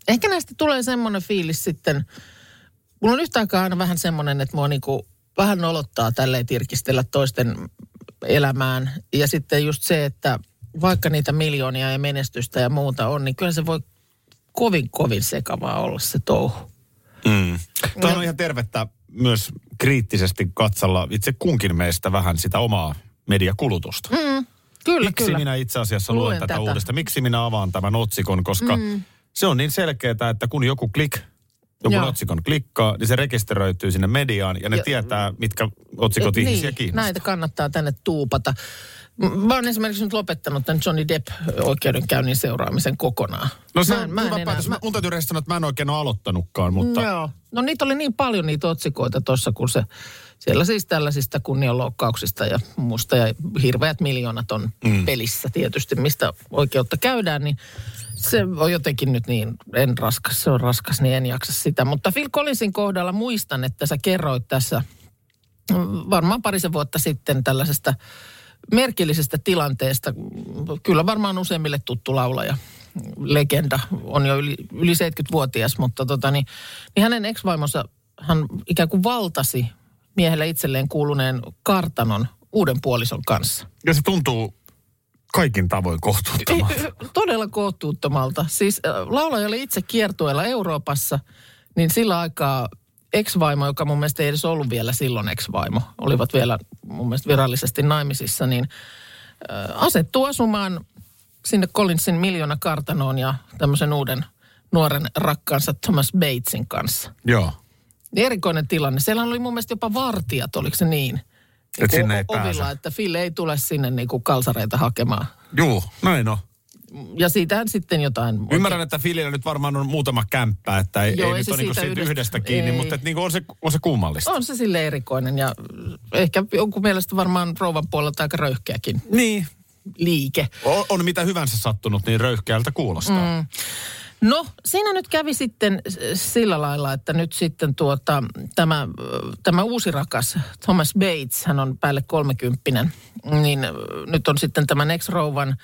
ehkä näistä tulee semmoinen fiilis sitten, mulla on yhtä aikaa aina vähän semmoinen, että mua niinku vähän nolottaa tälleen tirkistellä toisten elämään. Ja sitten just se, että vaikka niitä miljoonia ja menestystä ja muuta on, niin kyllä se voi kovin, kovin sekavaa olla se touhu. Mm. Tuo on ihan tervettä myös kriittisesti katsella itse kunkin meistä vähän sitä omaa mediakulutusta. Mm, kyllä, Miksi kyllä. minä itse asiassa luen, Luen tätä, tätä. uudestaan? Miksi minä avaan tämän otsikon? Koska Mm. Se on niin selkeää, että kun joku klik, joku Joo. otsikon klikkaa, niin se rekisteröityy sinne mediaan ja ne Ja- tietää, mitkä otsikot Et ihmisiä niin, kiinnostaa. näitä kannattaa tänne tuupata. Mä oon esimerkiksi nyt lopettanut tämän Johnny Depp-oikeudenkäynnin seuraamisen kokonaan. No se Mä on en- mä en hyvä enää- päätös. mä- mun täytyy sanoa, että mä en oikein ole aloittanutkaan, mutta... Joo. No niitä oli niin paljon niitä otsikoita tuossa, kun se siellä siis tällaisista kunnianloukkauksista ja muusta ja hirveät miljoonat on mm. pelissä tietysti, mistä oikeutta käydään, niin se on jotenkin nyt niin, en raskas, se on raskas, niin en jaksa sitä. Mutta Phil Collinsin kohdalla muistan, että sä kerroit tässä varmaan parisen vuotta sitten tällaisesta merkillisestä tilanteesta. Kyllä varmaan useimmille tuttu laulaja, legenda, on jo yli, yli 70-vuotias, mutta tota, niin, niin hänen ex-vaimonsa, hän ikään kuin valtasi miehelle itselleen kuuluneen kartanon uuden puolison kanssa. Ja se tuntuu kaikin tavoin kohtuuttomalta. Todella kohtuuttomalta. Siis laulaja oli itse kiertueella Euroopassa, niin sillä aikaa ex-vaimo, joka mun mielestä ei edes ollut vielä silloin ex-vaimo, olivat vielä mun mielestä virallisesti naimisissa, niin asettuu asumaan sinne Collinsin miljoona kartanoon ja tämmöisen uuden nuoren rakkaansa Thomas Batesin kanssa. Joo. Erikoinen tilanne. Siellä oli mun mielestä jopa vartijat, oliko se niin? Et sinne ei Ovilla, pääse. että Phil ei tule sinne niinku kalsareita hakemaan. Juu, näin on. Ja siitähän sitten jotain... Ymmärrän, että Filillä nyt varmaan on muutama kämppä, että ei, Joo, ei ei nyt ole niinku siitä siitä yhdestä- yhdestä kiinni, ei. mutta et niinku on, se, on se kummallista. On se sille erikoinen ja ehkä jonkun mielestä varmaan rouvan puolelta aika röyhkeäkin Niin. liike. On, on mitä hyvänsä sattunut, niin röyhkeältä kuulostaa. Mm. No, siinä nyt kävi sitten s- sillä lailla, että nyt sitten tuota, tämä, tämä uusi rakas Thomas Bates, hän on päälle kolmekymppinen, niin ö, nyt on sitten tämän ex-rouvan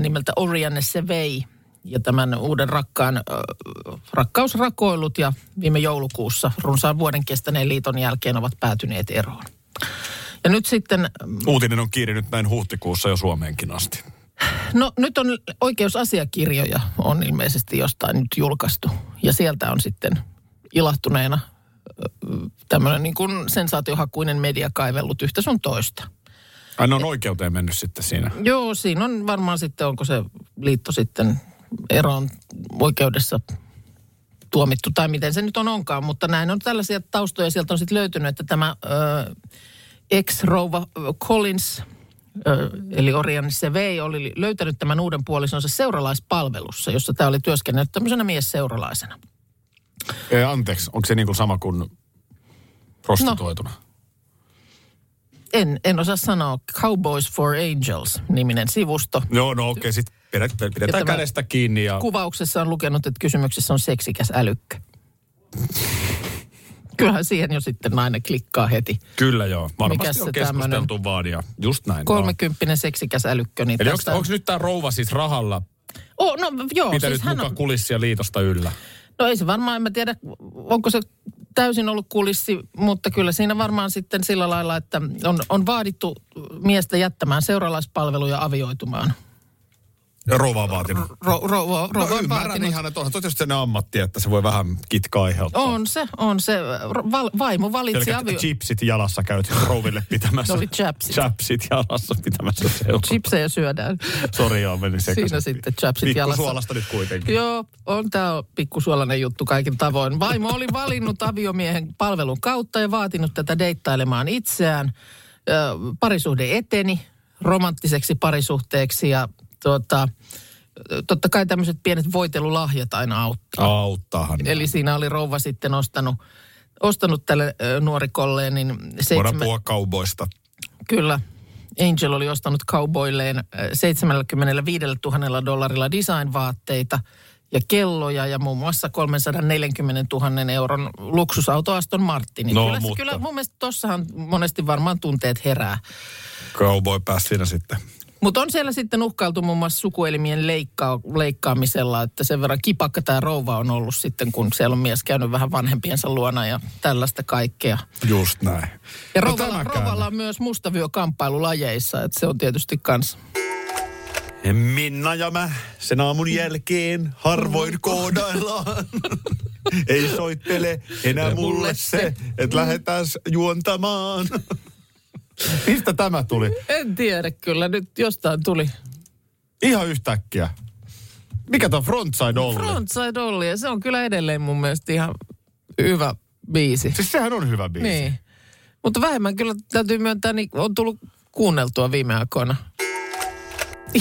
nimeltä Orianne Sevei ja tämän uuden rakkaan rakkausrakoilut ja viime joulukuussa runsaan vuoden kestäneen liiton jälkeen ovat päätyneet eroon. Ja nyt sitten Uutinen on kiirinyt näin huhtikuussa jo Suomeenkin asti. No nyt on oikeusasiakirjoja on ilmeisesti jostain nyt julkaistu. Ja sieltä on sitten ilahtuneena tämmöinen niin kuin sensaatiohakuinen media kaivellut yhtä sun toista. Ai ne on oikeuteen mennyt sitten siinä. Joo, siinä on varmaan sitten, onko se liitto sitten eroon oikeudessa tuomittu tai miten se nyt on onkaan, mutta näin on tällaisia taustoja. Sieltä on sitten löytynyt, että tämä ö, ex-rouva Collins, eli Orian Sevei, oli löytänyt tämän uuden puolisonsa seuralaispalvelussa, jossa tämä oli työskennellyt tämmöisenä mies-seuralaisena. Ei, anteeksi, onko se niin kuin sama kuin prostituoituna? No. En, en osaa sanoa. Cowboys for Angels niminen sivusto. Joo, no okei, okay, sitten pidetään, pidetään kädestä kiinni ja... Kuvauksessa on lukenut, että kysymyksessä on seksikäs älykkö. Kyllähän siihen jo sitten nainen klikkaa heti. Kyllä joo, varmasti Mikäs on keskusteltu vaan ja just näin. Kolmekymppinen seksikäs älykkö. Niin Eli onko, tästä- onko nyt tämä rouva siis rahalla Oh, no joo, pitänyt siis hän mukaan on, kulissia liitosta yllä? no ei se varmaan, en mä tiedä, onko se täysin ollut kulissi, mutta kyllä siinä varmaan sitten sillä lailla, että on, on vaadittu miestä jättämään seuralaispalveluja avioitumaan. Rouva vaatinut. Ro, ro, ro, ro, No ymmärrän vaatinut. ihan, että onhan tietysti sellainen ammatti, että se voi vähän kitkaa aiheuttaa. On se, on se. Val, vaimo valitsi avio... chipsit jalassa käyt rouville pitämässä. Ne oli chapsit. Chapsit jalassa pitämässä seuraa. Chipsejä syödään. Sori joo, meni sekaisin. Siinä sitten chapsit Pikku jalassa. suolasta nyt kuitenkin. Joo, on tämä pikkusuolainen juttu kaikin tavoin. Vaimo oli valinnut aviomiehen palvelun kautta ja vaatinut tätä deittailemaan itseään. Parisuhde eteni romanttiseksi parisuhteeksi ja tuota, totta kai tämmöiset pienet voitelulahjat aina auttaa. Auttaahan. Eli siinä oli rouva sitten ostanut, ostanut tälle nuorikolleen, niin Voidaan seitsemän, puhua kauboista. Kyllä. Angel oli ostanut cowboylleen äh, 75 000 dollarilla design-vaatteita ja kelloja ja muun muassa 340 000 euron luksusauto Aston Martinin. No, kyllä, mutta- kyllä mun mielestä tossahan monesti varmaan tunteet herää. Cowboy pääsi siinä sitten. Mutta on siellä sitten uhkailtu muun muassa sukuelimien leikkaa, leikkaamisella, että sen verran kipakka tämä rouva on ollut sitten, kun siellä on mies käynyt vähän vanhempiensa luona ja tällaista kaikkea. Just näin. Ja No rouvalla, rouvalla on myös mustavyökamppailulajeissa, että se on tietysti kans. Minna ja mä sen aamun jälkeen harvoin koodaillaan. Ei soittele enää mulle se, että lähdetään juontamaan. Mistä tämä tuli? En tiedä kyllä, nyt jostain tuli Ihan yhtäkkiä. Mikä tuo Frontside Olli? Frontside Olli ja se on kyllä edelleen mun mielestä ihan hyvä biisi. Siis sehän on hyvä biisi. Niin. Mutta vähemmän kyllä täytyy myöntää, niin on tullut kuunneltua viime aikoina.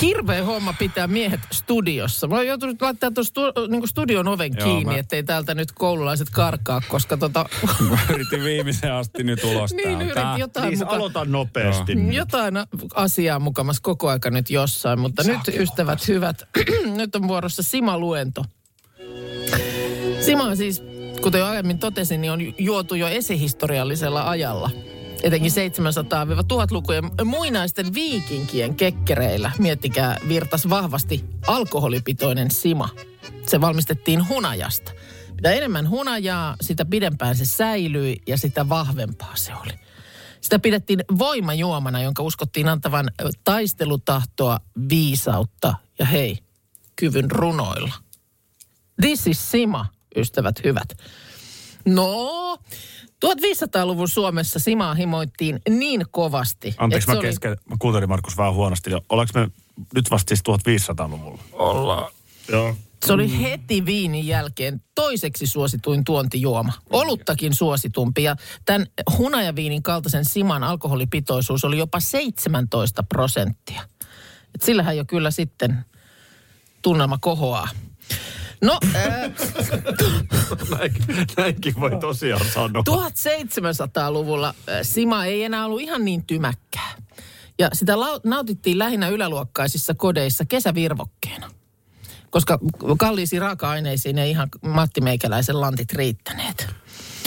Hirveä homma pitää miehet studiossa. Mä oon joutunut laittaa tuon stu, niin studion oven Joo, kiinni, mä- ettei täältä nyt koululaiset karkaa, koska tota, Yritin viimeiseen asti nyt ulos niin täältä. yritin jotain, Niin, muka, aloita nopeasti. jotain asiaa mukamas koko aika nyt jossain, mutta nyt ystävät hyvät, nyt on vuorossa Sima-luento. Sima on siis, kuten jo aiemmin totesin, niin on juotu jo esihistoriallisella ajalla. Etenkin 700-1000-lukujen muinaisten viikinkien kekkereillä, miettikää, virtas vahvasti alkoholipitoinen sima. Se valmistettiin hunajasta. Mitä enemmän hunajaa, sitä pidempään se säilyi ja sitä vahvempaa se oli. Sitä pidettiin voimajuomana, jonka uskottiin antavan taistelutahtoa, viisautta ja hei, kyvyn runoilla. This is Sima, ystävät hyvät. No, 1500-luvun Suomessa Simaa himoittiin niin kovasti. Anteeksi, että mä, oli- kesken, mä kuuntelin Markus vähän huonosti. Ollaanko me nyt vasta siis 1500-luvulla? Ollaan. Joo. Se oli heti viinin jälkeen toiseksi suosituin tuontijuoma. Oluttakin suositumpi. Ja tämän hunajaviinin kaltaisen siman alkoholipitoisuus oli jopa 17 prosenttia. Et sillähän jo kyllä sitten tunnelma kohoaa. No, ää, Näinkin, näinkin voi tosiaan sanoa. 1700-luvulla ää, Sima ei enää ollut ihan niin tymäkkää. Ja sitä lau- nautittiin lähinnä yläluokkaisissa kodeissa kesävirvokkeena. Koska kalliisiin raaka-aineisiin ei ihan Matti Meikäläisen lantit riittäneet.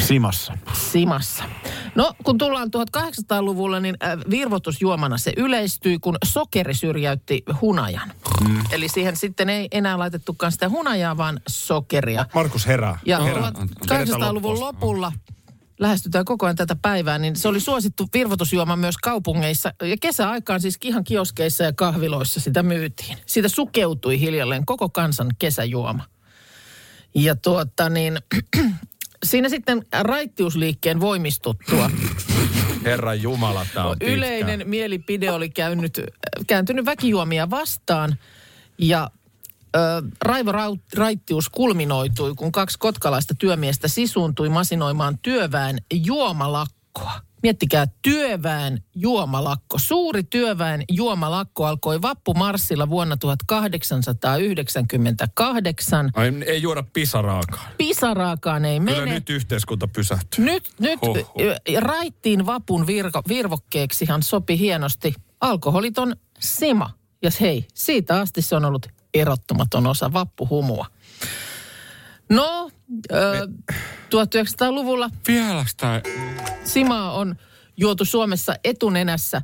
Simassa. Simassa. No, kun tullaan 1800-luvulle, niin äh, virvotusjuomana se yleistyi, kun sokeri syrjäytti hunajan. Mm. Eli siihen sitten ei enää laitettukaan sitä hunajaa, vaan sokeria. Markus herää. Ja herää. 1800-luvun lopulla lähestytään koko ajan tätä päivää, niin se oli suosittu virvoitusjuoma myös kaupungeissa. Ja kesäaikaan siis ihan kioskeissa ja kahviloissa sitä myytiin. Siitä sukeutui hiljalleen koko kansan kesäjuoma. Ja tuota niin, siinä sitten raittiusliikkeen voimistuttua Herran Jumala, tää on pitkä. yleinen mielipide oli käynyt, kääntynyt väkijuomia vastaan ja ö, Raivo Raittius kulminoitui, kun kaksi kotkalaista työmiestä sisuuntui masinoimaan työväen juomalakkoa. Miettikää, työväen juomalakko. Suuri työväen juomalakko alkoi vappumarssilla vuonna 1898. Ai, ei juoda pisaraakaan. Pisaraakaan ei Kyllä mene. nyt yhteiskunta pysähtyy. Nyt, nyt Hoho. raittiin vapun virko, virvokkeeksihan sopi hienosti alkoholiton sima. Ja hei, siitä asti se on ollut erottamaton osa vappuhumua. No, ö, 1900-luvulla Vielä sitä. simaa on juotu Suomessa etunenässä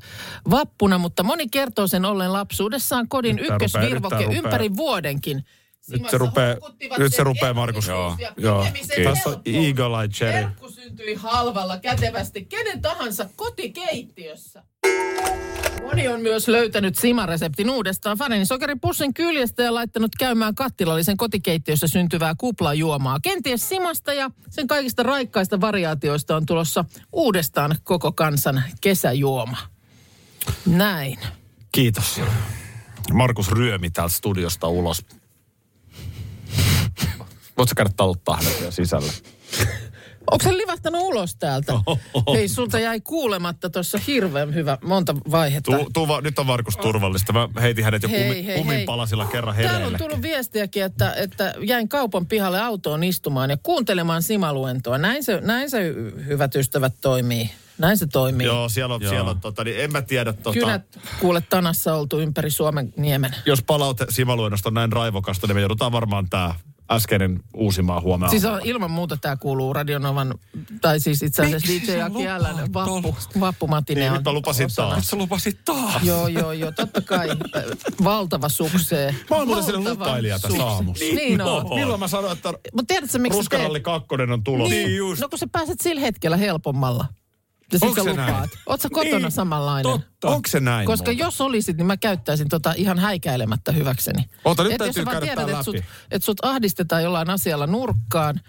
vappuna, mutta moni kertoo sen ollen lapsuudessaan kodin ykkösvirvoke ympäri vuodenkin. Nyt se rupeaa, nyt se rupeaa Markus. Joo. tekemisen Tässä on. Eagle Eye Cherry. Herkku syntyi halvalla kätevästi kenen tahansa kotikeittiössä. Moni on myös löytänyt simareseptin uudestaan fanenin sokeripussin kyljestä ja laittanut käymään kattilallisen kotikeittiössä syntyvää kuplajuomaa. Kenties simasta ja sen kaikista raikkaista variaatioista on tulossa uudestaan koko kansan kesäjuoma. Näin. Kiitos. Markus ryömi täältä studiosta ulos. Voitko käydä taluttaa hänet vielä sisälle? Onko se livahtanut ulos täältä? Hei, sulta jäi kuulematta tuossa hirveän hyvä monta vaihetta. Tuu, tuu va, nyt on Markus turvallista. Mä heitin hänet jo Hei, kumi, hei, kumin hei. palasilla kerran Täällä on hereille. tullut viestiäkin, että, että jäin kaupan pihalle autoon istumaan ja kuuntelemaan simaluentoa. Näin se, näin se hy- hyvät ystävät toimii. Näin se toimii. Joo, siellä on, Joo. siellä on tota, niin en mä tiedä tota, Kynät kuule tanassa oltu ympäri Suomen niemen. jos palaute simaluennosta on näin raivokasta, niin me joudutaan varmaan tää äskeinen uusimaan huomenna. Siis on, ilman muuta tämä kuuluu Radionovan, tai siis itse asiassa Miksi DJ Aki vappu, vappumatine Niin, on nyt mä lupasin osana. taas. Sä lupasit taas. Joo, joo, joo, totta kai. Valtava suksee. Mä oon muuten sille lupailija tässä suksee. aamussa. Niin on. Milloin mä sanoin, että Mutta tiedätkö, miksi Ruskaralli kakkonen on tulossa? Niin just. No kun sä pääset sillä hetkellä helpommalla. Ja sit sä se lupaat. näin? Oot sä kotona Niin, samanlainen? totta. Onko se näin Koska muuten? jos olisit, niin mä käyttäisin tota ihan häikäilemättä hyväkseni. Oota, nyt Et jos täytyy sä vaan käydä tiedät, tää että sut, läpi. et sut ahdistetaan jollain asialla nurkkaan.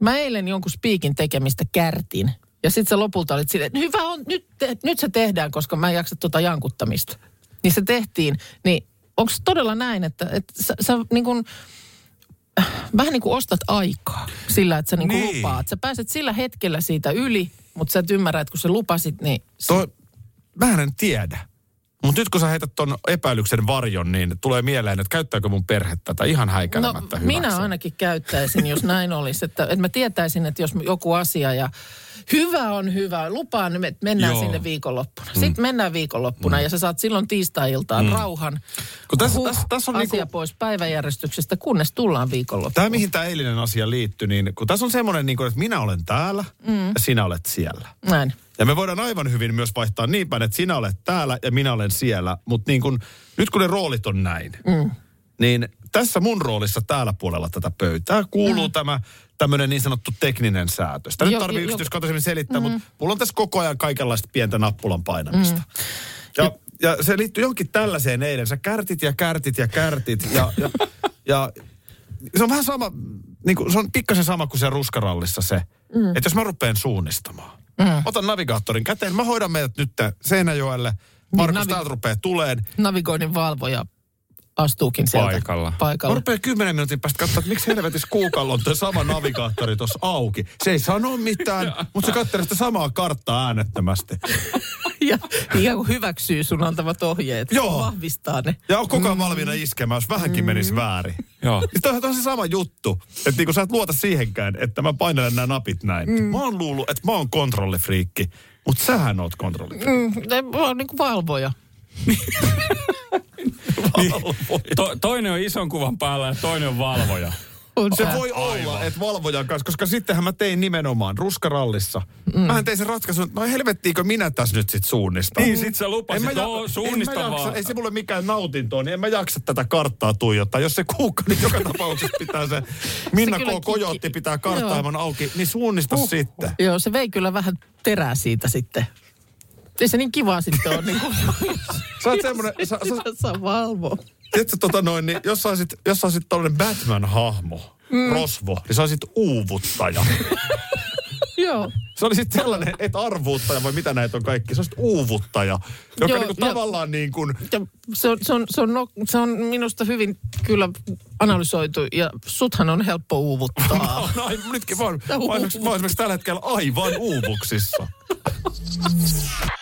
Mä eilen jonkun spiikin tekemistä kärtin. Ja sit sä lopulta olit silleen, että hyvä on, nyt, te, nyt se tehdään, koska mä en jaksa tota jankuttamista. Niin se tehtiin. Niin onko todella näin, että, että sä, sä niin kun, vähän niin kuin ostat aikaa sillä, että sä niin kuin Niin. lupaat. Sä pääset sillä hetkellä siitä yli, mutta sä et ymmärrä, että kun sä lupasit, niin... Toi, mä en tiedä. Mutta nyt kun sä heität ton epäilyksen varjon, niin tulee mieleen, että käyttääkö mun perhe tätä ihan No, häikäilemättä minä hyväkseen. ainakin käyttäisin, jos näin olisi. Että, että mä tietäisin, että jos joku asia ja hyvä on hyvä, lupaan, että mennään Joo. sinne viikonloppuna. Sitten mennään viikonloppuna ja sä saat silloin tiistai-iltaan rauhan. Kun tässä- Huh, tässä- tässä on asia niinku- pois päiväjärjestyksestä, kunnes tullaan viikonloppuna. Tämä, mihin tämä eilinen asia liittyy, niin kun tässä on semmoinen, niin kuin, että minä olen täällä mm. ja sinä olet siellä. Näin. Ja me voidaan aivan hyvin myös vaihtaa niin päin, että sinä olet täällä ja minä olen siellä. Mutta niin kun, nyt kun ne roolit on näin, mm. niin tässä mun roolissa täällä puolella tätä pöytää kuuluu mm. tämä tämmöinen niin sanottu tekninen säätö. Sitä nyt Jo- tarvii jo- yksityiskohtaisemmin selittää, mm. mutta mulla on tässä koko ajan kaikenlaista pientä nappulan painamista. Mm. Ja, ja se liittyy johonkin tällaiseen eilen. Sä kärtit ja kärtit ja kärtit ja, ja, ja se on vähän sama, niin kuin, se on pikkasen sama kuin se ruskarallissa se, mm. että jos mä rupean suunnistamaan. Mm. Otan navigaattorin käteen, mä hoidan meidät nyt Seinäjoelle. Markus Niin, navi- täältä rupeaa tuleen. Navigoinnin valvoja astuukin sieltä Paikalla. Mä paikalla. rupean kymmenen minuutin päästä katsoa, että miksi helvetissä kuukalla on tuo sama navigaattori tuossa auki. Se ei sano mitään, mutta se katselee sitä samaa karttaa äänettömästi. Ja ikään kuin hyväksyy sun antamat ohjeet. Joo. Vahvistaa ne. Ja on koko ajan valmiina iskemään, jos vähänkin menisi väärin. Joo. Niin toi, toi on se sama juttu, että niinku sä et luota siihenkään, että mä painelen nämä napit näin. Mm. Mä oon luullut, että mä oon kontrollifriikki, mutta sähän oot kontrollifriikki. Mm, ne on niin kuin valvoja. To, toinen on ison kuvan päällä ja toinen on valvoja. On Se voi olla, että valvojan kanssa, koska sittenhän mä tein nimenomaan ruskarallissa. Mm. Mähän tein sen ratkaisun, että no helvettiinkö minä tässä nyt sit suunnistaa. Niin, sit sä lupasit, En mä "Oo, suunnista en mä jaksa, vaan." Ei se mulle mikään nautintoa, niin en mä jaksa tätä karttaa tuijottaa. Jos se kuukka, niin joka tapauksessa pitää se Minna kyllä K. Kojotti pitää karttaamaan auki, niin suunnista uh. sitten. Joo, se vei kyllä vähän terää siitä sitten. Ei se niin kiva sitten ole, niin kuin, Sä oot semmonen, sä, sä, sitä saa valvoa. tiedätkö, tota noin, niin jos sä olisit, jos sä olisit tollanen Batman-hahmo, mm. rosvo, niin sä olisit uuvuttaja. Joo. Se oli sitten sellainen, että arvuuttaja vai mitä näitä on kaikki. Se on uuvuttaja, joka Joo, niinku joo. tavallaan niin kuin... Ja se, on, se, on, se, on, no, se on minusta hyvin kyllä analysoitu ja suthan on helppo uuvuttaa. No, nytkin vaan. Mä Uhu. oon esimerkiksi- mä oon esimerkiksi tällä hetkellä aivan uuvuksissa. Radio